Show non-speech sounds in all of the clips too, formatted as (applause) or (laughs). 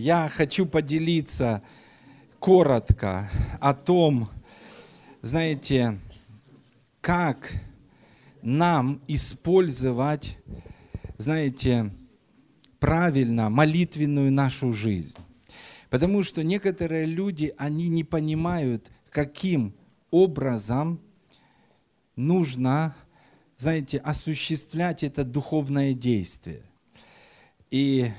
Я хочу поделиться коротко о том, знаете, как нам использовать, знаете, правильно молитвенную нашу жизнь. Потому что некоторые люди, они не понимают, каким образом нужно, знаете, осуществлять это духовное действие. И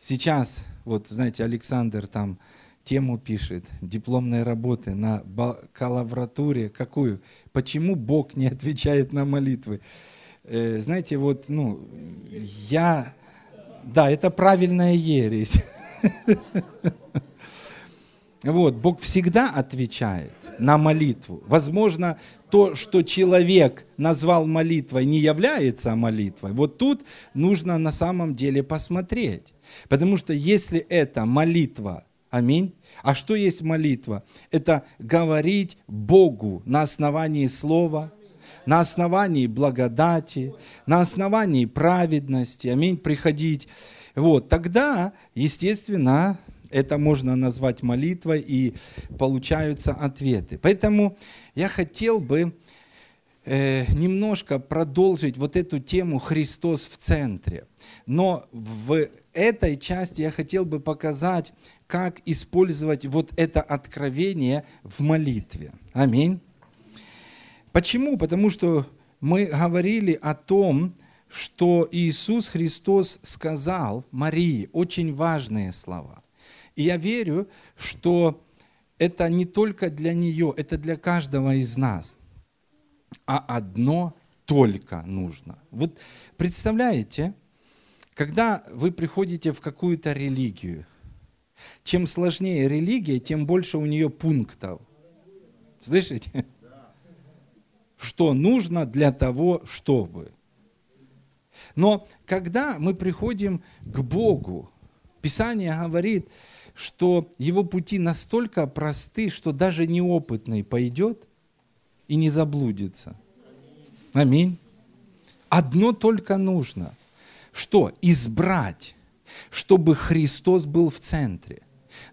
Сейчас, вот знаете, Александр там тему пишет, дипломной работы на бакалавратуре. Какую? Почему Бог не отвечает на молитвы? Э, знаете, вот, ну, я... Да, это правильная ересь. (laughs) Вот, Бог всегда отвечает на молитву. Возможно, то, что человек назвал молитвой, не является молитвой. Вот тут нужно на самом деле посмотреть. Потому что если это молитва, аминь, а что есть молитва? Это говорить Богу на основании слова, на основании благодати, на основании праведности, аминь, приходить. Вот, тогда, естественно, это можно назвать молитвой, и получаются ответы. Поэтому я хотел бы э, немножко продолжить вот эту тему «Христос в центре». Но в этой части я хотел бы показать, как использовать вот это откровение в молитве. Аминь. Почему? Потому что мы говорили о том, что Иисус Христос сказал Марии очень важные слова. И я верю, что это не только для нее, это для каждого из нас. А одно только нужно. Вот представляете, когда вы приходите в какую-то религию, чем сложнее религия, тем больше у нее пунктов. Слышите? Что нужно для того, чтобы. Но когда мы приходим к Богу, Писание говорит, что его пути настолько просты, что даже неопытный пойдет и не заблудится. Аминь. Одно только нужно. Что? Избрать, чтобы Христос был в центре.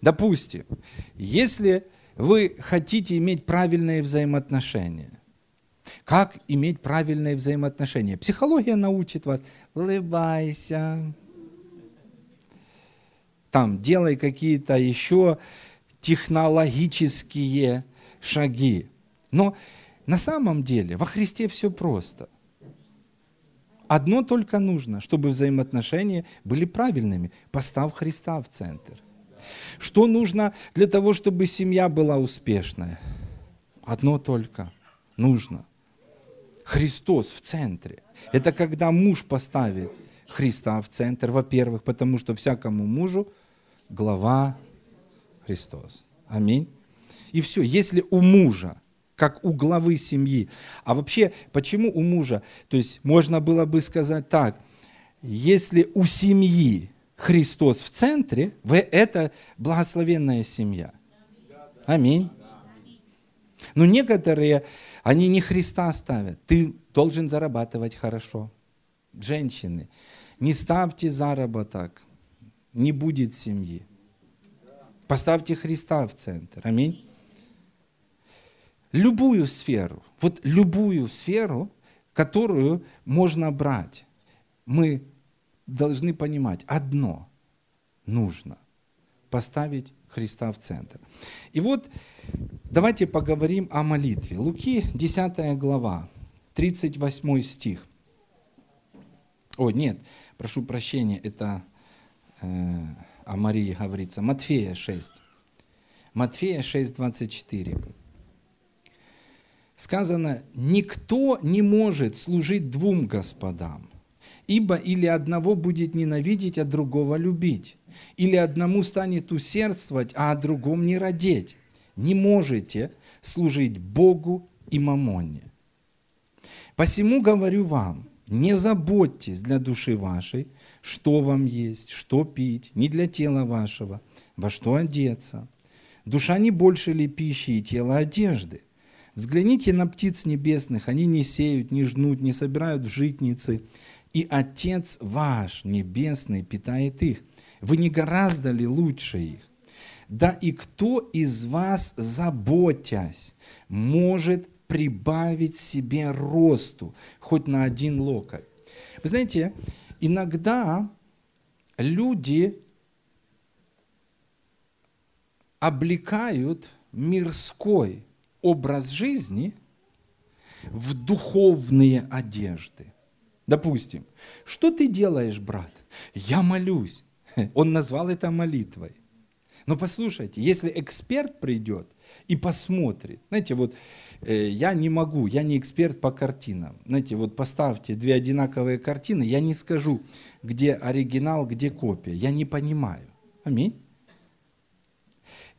Допустим, если вы хотите иметь правильные взаимоотношения, как иметь правильные взаимоотношения? Психология научит вас. Улыбайся, там делай какие-то еще технологические шаги. Но на самом деле во Христе все просто. Одно только нужно, чтобы взаимоотношения были правильными. Поставь Христа в центр. Что нужно для того, чтобы семья была успешная? Одно только нужно. Христос в центре. Это когда муж поставит Христа в центр, во-первых, потому что всякому мужу глава Христос. Аминь. И все. Если у мужа, как у главы семьи, а вообще, почему у мужа? То есть можно было бы сказать так, если у семьи Христос в центре, вы это благословенная семья. Аминь. Но некоторые, они не Христа ставят. Ты должен зарабатывать хорошо. Женщины, не ставьте заработок не будет семьи. Поставьте Христа в центр. Аминь. Любую сферу, вот любую сферу, которую можно брать, мы должны понимать, одно нужно поставить Христа в центр. И вот давайте поговорим о молитве. Луки 10 глава, 38 стих. О, нет, прошу прощения, это о Марии говорится. Матфея 6. Матфея 6, 24. Сказано, никто не может служить двум господам, ибо или одного будет ненавидеть, а другого любить, или одному станет усердствовать, а о другом не родить. Не можете служить Богу и мамоне. Посему говорю вам, не заботьтесь для души вашей, что вам есть, что пить, не для тела вашего, во что одеться. Душа не больше ли пищи и тело одежды? Взгляните на птиц небесных, они не сеют, не жнут, не собирают в житницы, и Отец ваш Небесный питает их. Вы не гораздо ли лучше их? Да и кто из вас, заботясь, может прибавить себе росту хоть на один локоть? Вы знаете, иногда люди облекают мирской образ жизни в духовные одежды. Допустим, что ты делаешь, брат? Я молюсь. (laughs) Он назвал это молитвой. Но послушайте, если эксперт придет и посмотрит, знаете, вот э, я не могу, я не эксперт по картинам. Знаете, вот поставьте две одинаковые картины, я не скажу, где оригинал, где копия. Я не понимаю. Аминь.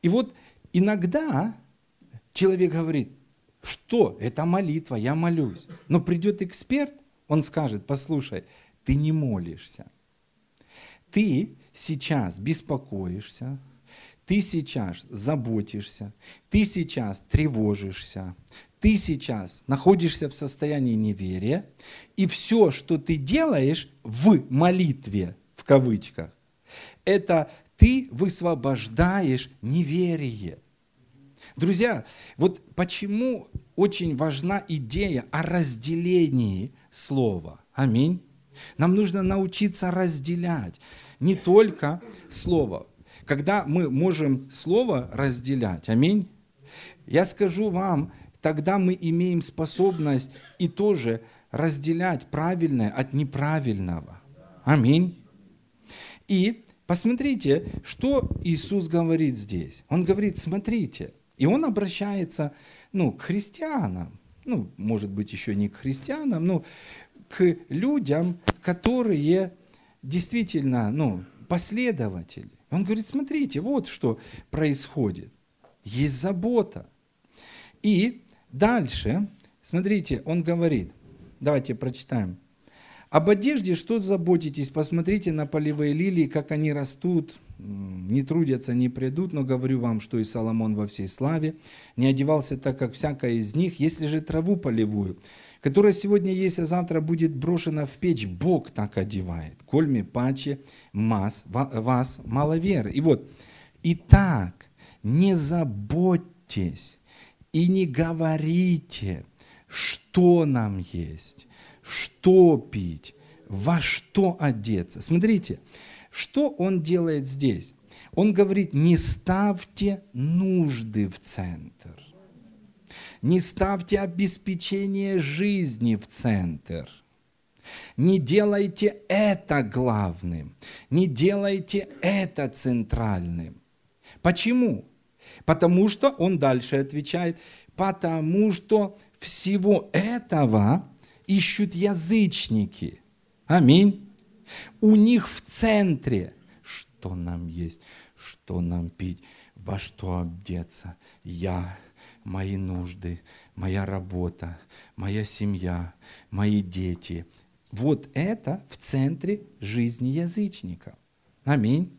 И вот иногда человек говорит, что это молитва, я молюсь. Но придет эксперт, он скажет, послушай, ты не молишься. Ты сейчас беспокоишься, ты сейчас заботишься, ты сейчас тревожишься, ты сейчас находишься в состоянии неверия, и все, что ты делаешь в молитве, в кавычках, это ты высвобождаешь неверие. Друзья, вот почему очень важна идея о разделении слова. Аминь. Нам нужно научиться разделять не только слово. Когда мы можем слово разделять, аминь, я скажу вам, тогда мы имеем способность и тоже разделять правильное от неправильного. Аминь. И посмотрите, что Иисус говорит здесь. Он говорит, смотрите, и он обращается ну, к христианам, ну, может быть, еще не к христианам, но к людям, которые действительно ну, последователи. Он говорит, смотрите, вот что происходит. Есть забота. И дальше, смотрите, он говорит, давайте прочитаем. Об одежде что заботитесь? Посмотрите на полевые лилии, как они растут, не трудятся, не придут, но говорю вам, что и Соломон во всей славе не одевался так, как всякая из них, если же траву полевую, которая сегодня есть, а завтра будет брошена в печь, Бог так одевает. Кольми паче мас, вас мало веры. И вот, итак, не заботьтесь и не говорите, что нам есть, что пить, во что одеться. Смотрите, что он делает здесь? Он говорит, не ставьте нужды в центр. Не ставьте обеспечение жизни в центр. Не делайте это главным. Не делайте это центральным. Почему? Потому что он дальше отвечает, потому что всего этого ищут язычники. Аминь. У них в центре, что нам есть, что нам пить, во что одеться. Я, мои нужды, моя работа, моя семья, мои дети. Вот это в центре жизни язычника. Аминь.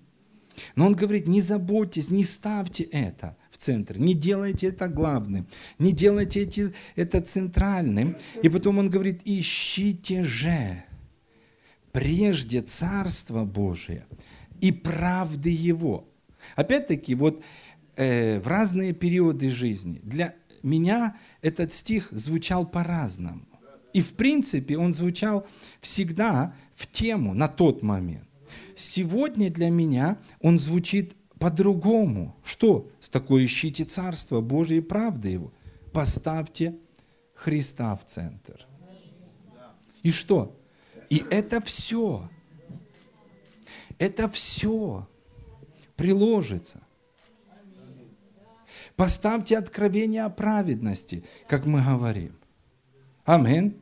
Но он говорит, не заботьтесь, не ставьте это в центр, не делайте это главным, не делайте эти, это центральным. И потом он говорит, ищите же прежде Царство Божие и правды Его. Опять-таки, вот э, в разные периоды жизни для меня этот стих звучал по-разному. И в принципе он звучал всегда в тему на тот момент. Сегодня для меня он звучит по-другому. Что? С такой ищите Царство Божие и правды Его. Поставьте Христа в центр. И что? И это все, это все приложится. Поставьте откровение о праведности, как мы говорим. Амин.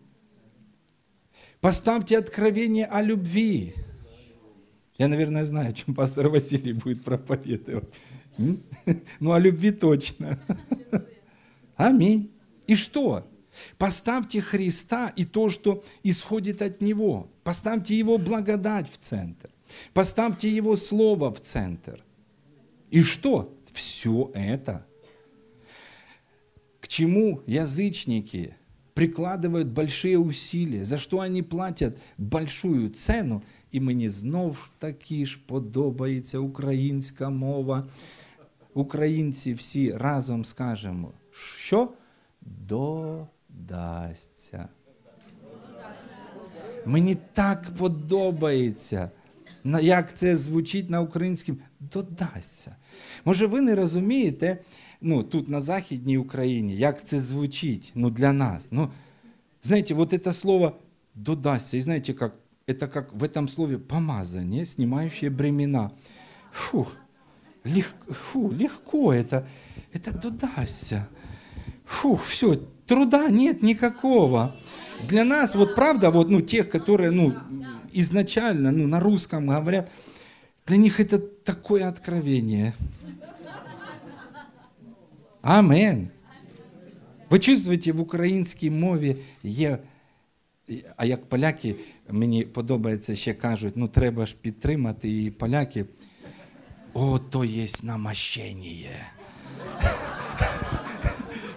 Поставьте откровение о любви. Я, наверное, знаю, о чем пастор Василий будет проповедовать. Ну, о любви точно. Аминь. И что? Поставьте Христа и то, что исходит от Него. Поставьте Его благодать в центр. Поставьте Его Слово в центр. И что? Все это. К чему язычники прикладывают большие усилия, за что они платят большую цену, і мені знов таки ж подобається українська мова. Українці всі разом скажемо, що додасться. Мені так подобається, як це звучить на українському, додасться. Може, ви не розумієте, ну, тут на Західній Україні, як це звучить ну, для нас. Ну, знаете, вот это слово додасться, и знаете, как, это как в этом слове помазание, снимающее бремена. Фу, легко, фу, легко это, это додасться. Фу, все, труда нет никакого. Для нас, вот правда, вот, ну, тех, которые, ну, изначально, ну, на русском говорят, для них это такое откровение. Амен. Ви чувствуєте, в українській мові є, а як поляки, мені подобається, ще кажуть, ну треба ж підтримати і поляки. О, то є намощение.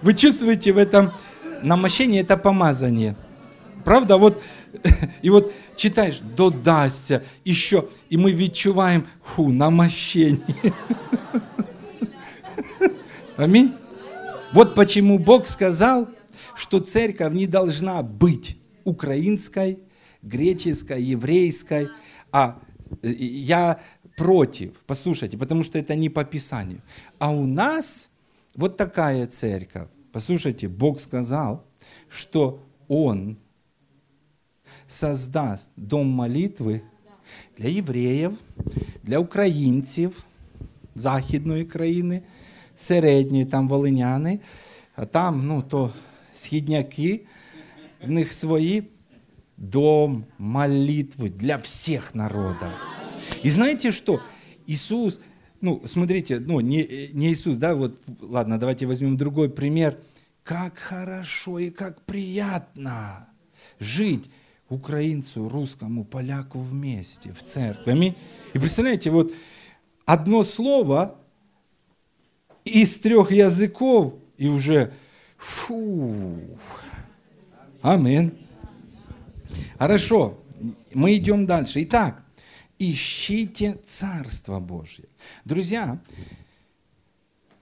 Вы чувствуете в этом намощение, это помазание. Правда? Вот, и вот читаешь, додасться, еще, и мы відчуваємо, фу, намощение. (laughs) Аминь. Вот почему Бог сказал, что церковь не должна быть украинской, греческой, еврейской, а я против, послушайте, потому что это не по Писанию. А у нас вот такая церковь. Послушайте, Бог сказал, что Он создаст дом молитвы для евреев, для українців Західної країни, середньої, там волиняни, а там, ну, то східняки, в них свої дом молитвы для всех народов. И знаете что? Иисус, ну, смотрите, ну, не, не Иисус, да, вот, ладно, давайте возьмем другой пример. Как хорошо и как приятно жить украинцу, русскому, поляку вместе в церкви. И представляете, вот одно слово из трех языков, и уже фу. Амин. Хорошо, мы идем дальше. Итак, ищите Царство Божье. Друзья,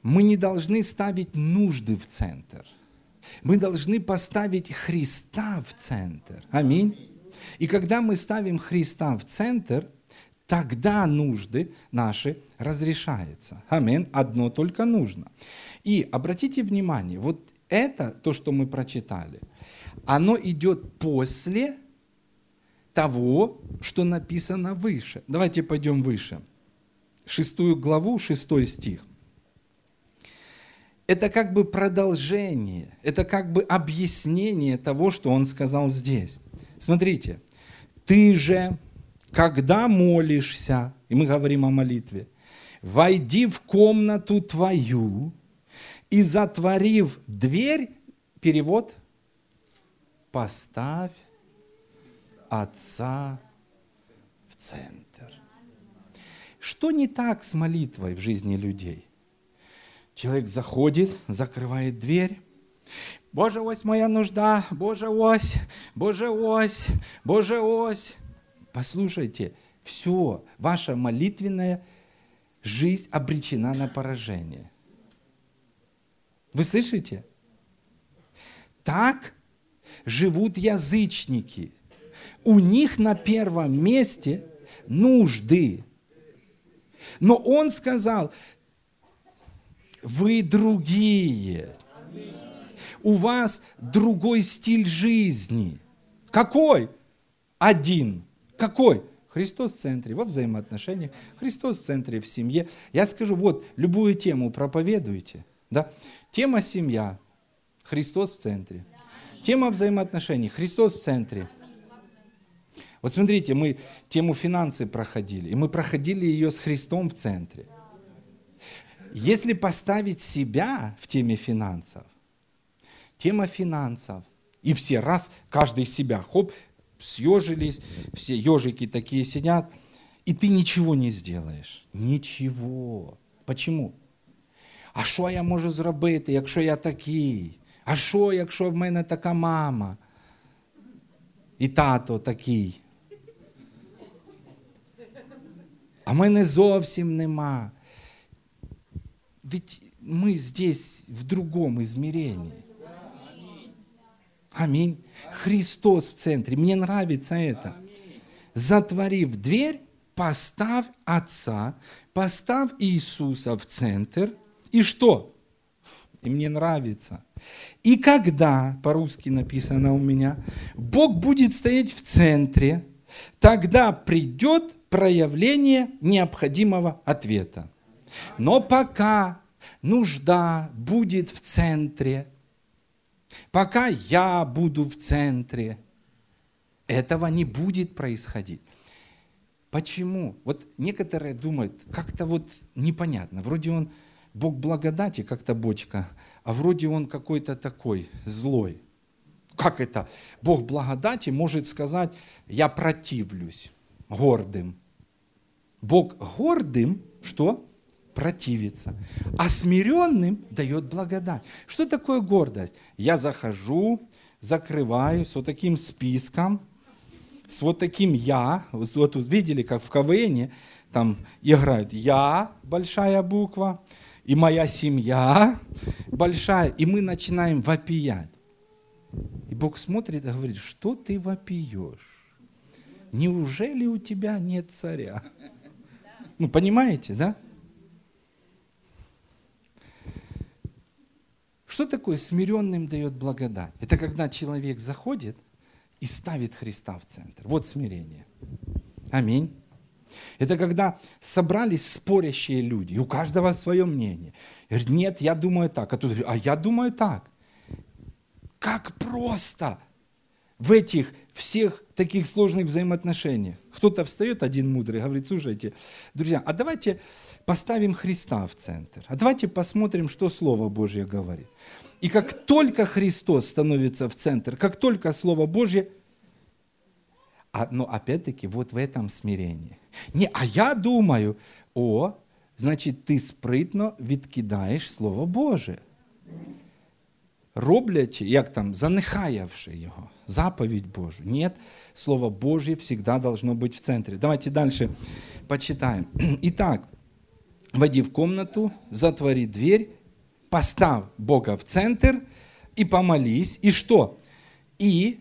мы не должны ставить нужды в центр. Мы должны поставить Христа в центр. Аминь. И когда мы ставим Христа в центр, тогда нужды наши разрешаются. Аминь. Одно только нужно. И обратите внимание, вот это, то, что мы прочитали, оно идет после того, что написано выше. Давайте пойдем выше. Шестую главу, шестой стих. Это как бы продолжение, это как бы объяснение того, что он сказал здесь. Смотрите, ты же, когда молишься, и мы говорим о молитве, войди в комнату твою и затворив дверь, перевод, поставь Отца в центр. Что не так с молитвой в жизни людей? Человек заходит, закрывает дверь. Боже, ось моя нужда, Боже, ось, Боже, ось, Боже, ось. Послушайте, все, ваша молитвенная жизнь обречена на поражение. Вы слышите? Так живут язычники. У них на первом месте нужды. Но он сказал, вы другие. У вас другой стиль жизни. Какой? Один. Какой? Христос в центре во взаимоотношениях, Христос в центре в семье. Я скажу, вот, любую тему проповедуйте. Да? Тема семья, Христос в центре. Тема взаимоотношений, Христос в центре. Вот смотрите, мы тему финансы проходили, и мы проходили ее с Христом в центре. Если поставить себя в теме финансов, тема финансов, и все раз, каждый себя, хоп, съежились, все ежики такие сидят, и ты ничего не сделаешь. Ничего. Почему? А що я можу зробити, якщо я такий? А що, якщо в мене така мама? І тато такий. А мене зовсім нема. Ведь мы здесь в другом измерении. Аминь. Христос в центре. Мне нравится это. Затворив дверь, поставь Отца, поставь Иисуса в центр. И что? И мне нравится. И когда, по-русски написано у меня, Бог будет стоять в центре, тогда придет проявление необходимого ответа. Но пока нужда будет в центре, пока я буду в центре, этого не будет происходить. Почему? Вот некоторые думают, как-то вот непонятно. Вроде он Бог благодати, как-то бочка, а вроде он какой-то такой злой. Как это? Бог благодати может сказать, я противлюсь гордым. Бог гордым, что? Противится. А смиренным дает благодать. Что такое гордость? Я захожу, закрываю с вот таким списком, с вот таким я. Вот тут видели, как в КВН там играют я, большая буква, и моя семья большая, и мы начинаем вопиять. И Бог смотрит и говорит, что ты вопиешь? Неужели у тебя нет царя? Ну, понимаете, да? Что такое смиренным дает благодать? Это когда человек заходит и ставит Христа в центр. Вот смирение. Аминь. Это когда собрались спорящие люди, и у каждого свое мнение. Говорит, нет, я думаю так. А тут говорит, а я думаю так. Как просто в этих всех таких сложных взаимоотношениях. Кто-то встает, один мудрый, говорит, слушайте, друзья, а давайте поставим Христа в центр. А давайте посмотрим, что Слово Божье говорит. И как только Христос становится в центр, как только Слово Божье, а, но опять-таки вот в этом смирении. Не, а я думаю, о, значить, ти спритно відкидаєш Слово Боже. Роблячи, як там, занехаявши його, заповедь Божу. Нет, Слово Божье всегда должно быть в центре. Давайте дальше почитаем. (clears throat) Итак, войди в комнату, затвори дверь, поставь Бога в центр и помолись. И что? И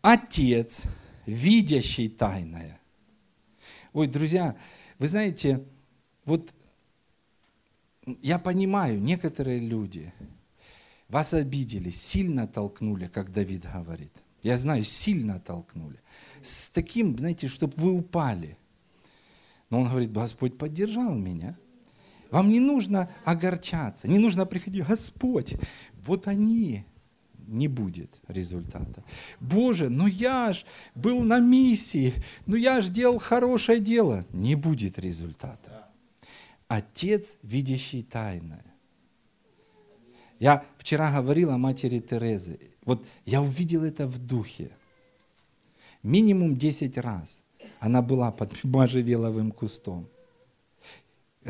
Отец, видящий тайное. Ой, друзья, вы знаете, вот я понимаю, некоторые люди вас обидели, сильно толкнули, как Давид говорит. Я знаю, сильно толкнули. С таким, знаете, чтобы вы упали. Но он говорит, Господь поддержал меня. Вам не нужно огорчаться, не нужно приходить, Господь, вот они, не будет результата. Боже, ну я ж был на миссии, ну я ж делал хорошее дело. Не будет результата. Отец, видящий тайное. Я вчера говорил о матери Терезе. Вот я увидел это в духе. Минимум 10 раз она была под (laughs) можжевеловым кустом,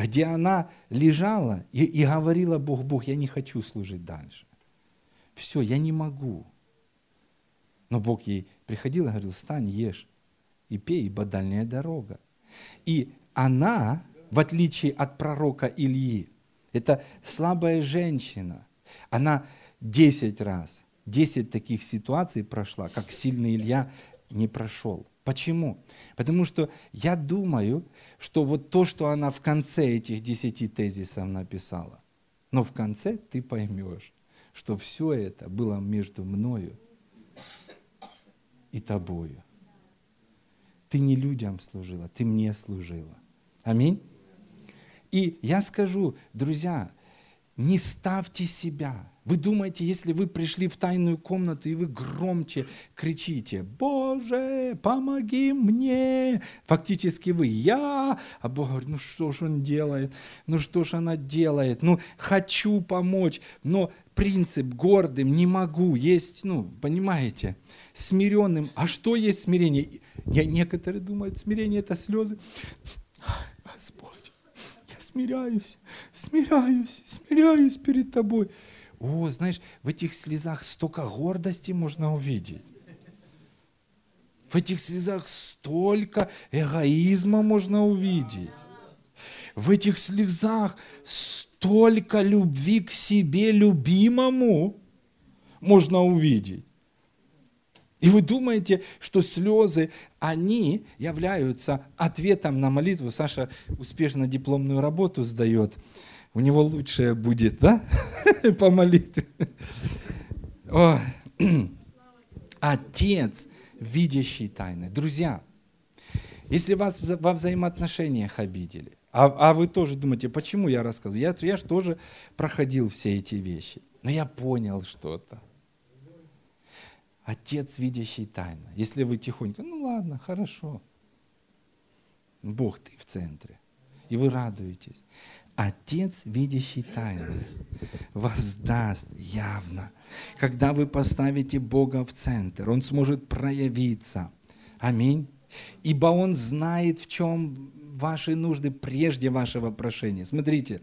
где она лежала и, и говорила Бог, Бог, я не хочу служить дальше все, я не могу. Но Бог ей приходил и говорил, встань, ешь и пей, ибо дальняя дорога. И она, в отличие от пророка Ильи, это слабая женщина, она 10 раз, 10 таких ситуаций прошла, как сильный Илья не прошел. Почему? Потому что я думаю, что вот то, что она в конце этих 10 тезисов написала, но в конце ты поймешь, что все это было между мною и тобою. Ты не людям служила, ты мне служила. Аминь. И я скажу, друзья, не ставьте себя вы думаете, если вы пришли в тайную комнату и вы громче кричите, Боже, помоги мне, фактически вы я, а Бог говорит, ну что же он делает, ну что же она делает, ну хочу помочь, но принцип гордым не могу, есть, ну, понимаете, смиренным. А что есть смирение? Я, некоторые думают, смирение это слезы. Господь, смиряюсь, смиряюсь, смиряюсь перед тобой. О, знаешь, в этих слезах столько гордости можно увидеть. В этих слезах столько эгоизма можно увидеть. В этих слезах столько любви к себе любимому можно увидеть. И вы думаете, что слезы, они являются ответом на молитву. Саша успешно дипломную работу сдает. У него лучшее будет, да? (laughs) По молитве. (clears throat) Отец, видящий тайны. Друзья, если вас во взаимоотношениях обидели, а, а вы тоже думаете, почему я рассказываю? Я, я же тоже проходил все эти вещи. Но я понял что-то. Отец, видящий тайно. Если вы тихонько, ну ладно, хорошо. Бог, ты в центре. И вы радуетесь. Отец, видящий тайно, воздаст явно. Когда вы поставите Бога в центр, Он сможет проявиться. Аминь. Ибо Он знает, в чем ваши нужды прежде вашего прошения. Смотрите,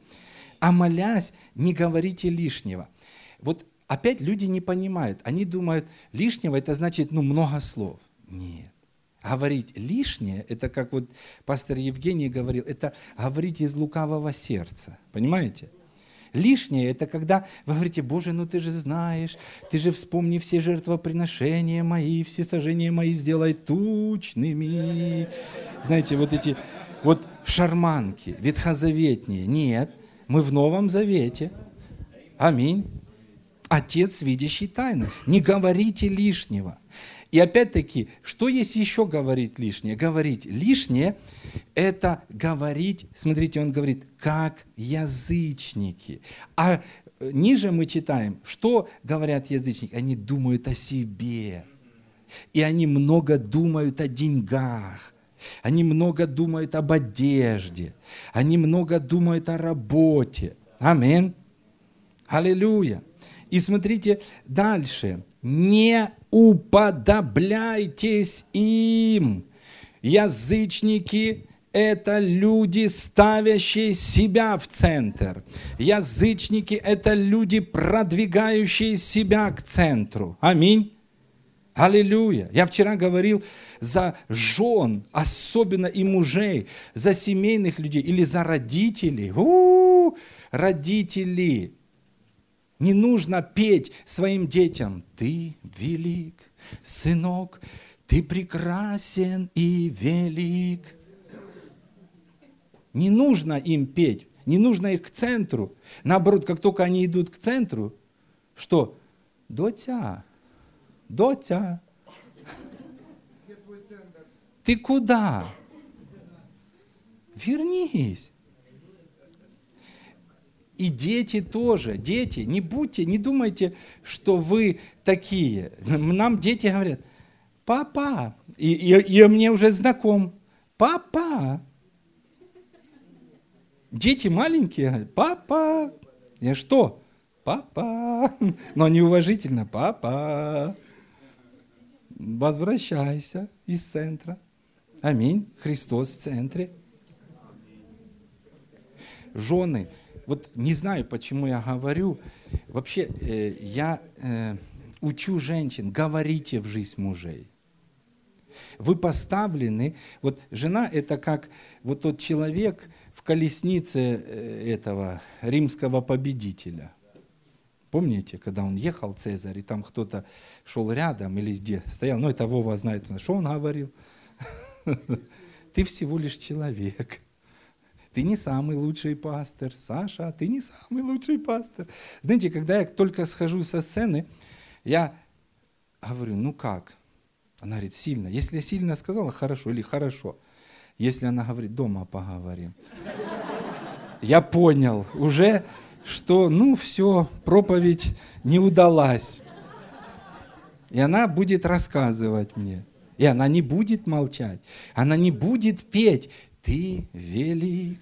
а молясь, не говорите лишнего. Вот опять люди не понимают. Они думают, лишнего это значит, ну, много слов. Нет. Говорить лишнее, это как вот пастор Евгений говорил, это говорить из лукавого сердца. Понимаете? Лишнее – это когда вы говорите, Боже, ну ты же знаешь, ты же вспомни все жертвоприношения мои, все сожжения мои сделай тучными. Знаете, вот эти вот шарманки, ветхозаветние. Нет, мы в Новом Завете. Аминь. Отец, видящий тайну. Не говорите лишнего. И опять-таки, что есть еще говорить лишнее? Говорить лишнее – это говорить, смотрите, он говорит, как язычники. А ниже мы читаем, что говорят язычники? Они думают о себе. И они много думают о деньгах. Они много думают об одежде. Они много думают о работе. Аминь. Аллилуйя. И смотрите дальше. Не уподобляйтесь им. Язычники – это люди, ставящие себя в центр. Язычники – это люди, продвигающие себя к центру. Аминь. Аллилуйя. Я вчера говорил за жен, особенно и мужей, за семейных людей или за родителей. У-у-у, родители. Не нужно петь своим детям. Ты велик, сынок, ты прекрасен и велик. Не нужно им петь, не нужно их к центру. Наоборот, как только они идут к центру, что? Дотя, Дотя, ты куда? Вернись. И дети тоже, дети, не будьте, не думайте, что вы такие. Нам дети говорят, папа, и, и, и мне уже знаком, папа. Дети маленькие говорят, папа. Я что? Папа. Но неуважительно, папа. Возвращайся из центра. Аминь. Христос в центре. Жены, вот не знаю, почему я говорю. Вообще, э, я э, учу женщин, говорите в жизнь мужей. Вы поставлены, вот жена это как вот тот человек в колеснице э, этого римского победителя. Помните, когда он ехал, Цезарь, и там кто-то шел рядом или где стоял, ну это Вова знает, что он говорил. (laughs) Ты всего лишь человек. Ты не самый лучший пастор. Саша, ты не самый лучший пастор. Знаете, когда я только схожу со сцены, я говорю, ну как? Она говорит, сильно. Если я сильно сказала, хорошо или хорошо. Если она говорит, дома поговорим. Я понял уже, что, ну, все, проповедь не удалась. И она будет рассказывать мне. И она не будет молчать. Она не будет петь. Ты велик.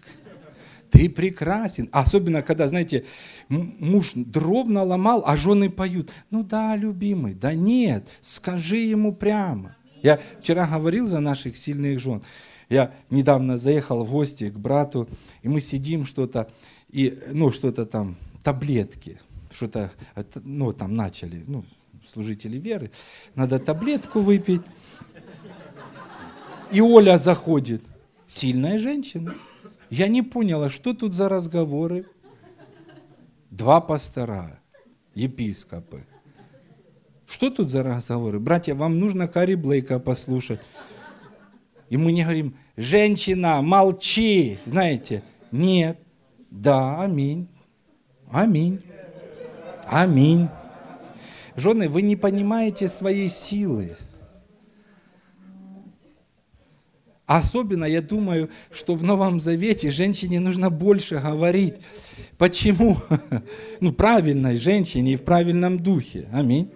Ты прекрасен. Особенно, когда, знаете, муж дров наломал, а жены поют. Ну да, любимый, да нет, скажи ему прямо. Я вчера говорил за наших сильных жен. Я недавно заехал в гости к брату, и мы сидим что-то, и, ну, что-то там, таблетки. что-то, ну, там начали, ну, служители веры, надо таблетку выпить. И Оля заходит, сильная женщина. Я не поняла, что тут за разговоры. Два пастора, епископы. Что тут за разговоры? Братья, вам нужно Кари Блейка послушать. И мы не говорим, женщина, молчи, знаете. Нет. Да, аминь. Аминь. Аминь. Жены, вы не понимаете своей силы. Особенно, я думаю, что в Новом Завете женщине нужно больше говорить. Почему? (laughs) Ну, правильной женщине и в правильном духе. Аминь.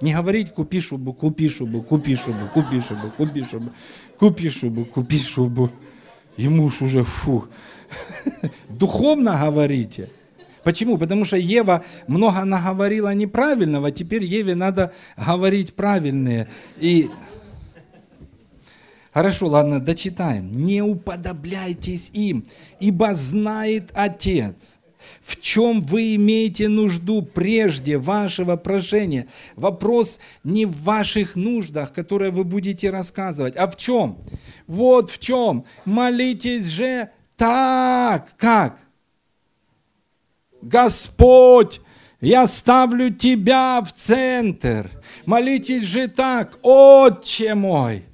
Не говорить купи шубу, купи шубу, купи шубу, купи шубу, купи шубу, купи шубу, купи шубу. И муж уже фу. (laughs) Духовно говорите. Почему? Потому что Ева много наговорила неправильного, теперь Еве надо говорить правильные. И Хорошо, ладно, дочитаем. Не уподобляйтесь им, ибо знает Отец, в чем вы имеете нужду прежде вашего прошения. Вопрос не в ваших нуждах, которые вы будете рассказывать, а в чем? Вот в чем. Молитесь же так, как? Господь, я ставлю Тебя в центр. Молитесь же так, Отче мой,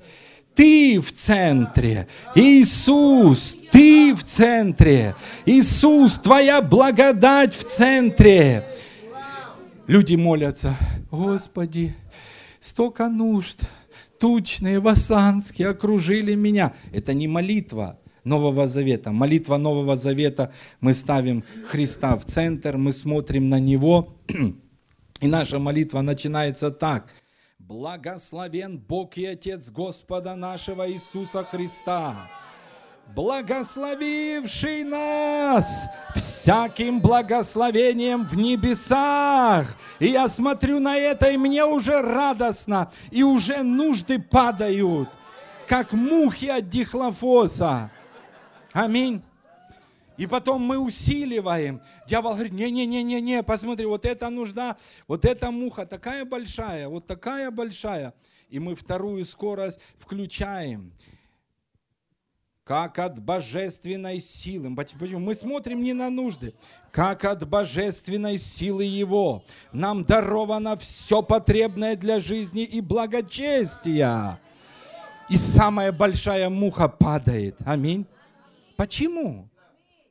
Ты в центре. Иисус, Ты в центре. Иисус, Твоя благодать в центре. Люди молятся, Господи, столько нужд, тучные, васанские окружили меня. Это не молитва, Нового Завета. Молитва Нового Завета, мы ставим Христа в центр, мы смотрим на Него, (clears throat) и наша молитва начинается так. Благословен Бог и Отец Господа нашего Иисуса Христа, благословивший нас всяким благословением в небесах. И я смотрю на это, и мне уже радостно, и уже нужды падают, как мухи от дихлофоса. Аминь. И потом мы усиливаем. Дьявол говорит, не-не-не-не-не, посмотри, вот эта нужда, вот эта муха такая большая, вот такая большая. И мы вторую скорость включаем. Как от божественной силы. Почему? Мы смотрим не на нужды. Как от божественной силы Его нам даровано все потребное для жизни и благочестия. И самая большая муха падает. Аминь. Почему?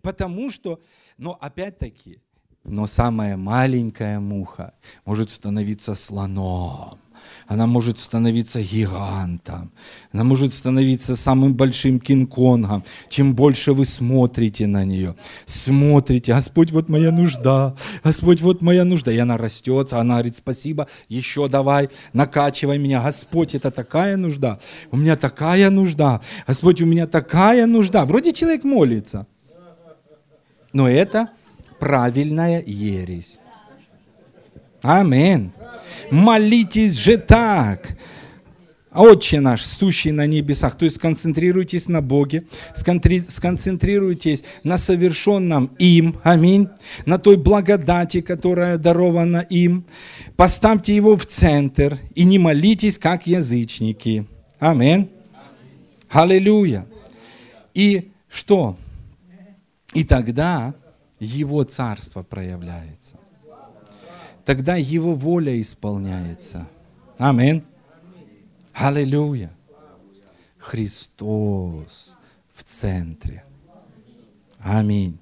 Потому что, но опять-таки, но самая маленькая муха может становиться слоном. Она может становиться гигантом. Она может становиться самым большим кинг-конгом. Чем больше вы смотрите на нее, смотрите, Господь, вот моя нужда, Господь, вот моя нужда. И она растет, она говорит, спасибо, еще давай, накачивай меня. Господь, это такая нужда, у меня такая нужда. Господь, у меня такая нужда. Вроде человек молится, но это правильная ересь. Аминь. Молитесь же так. Отче наш, сущий на небесах. То есть сконцентрируйтесь на Боге, сконцентрируйтесь на совершенном им, аминь, на той благодати, которая дарована им. Поставьте его в центр и не молитесь, как язычники. Аминь. Аллилуйя. И что? И тогда его царство проявляется тогда Его воля исполняется. Аминь. Аллилуйя. Христос в центре. Аминь.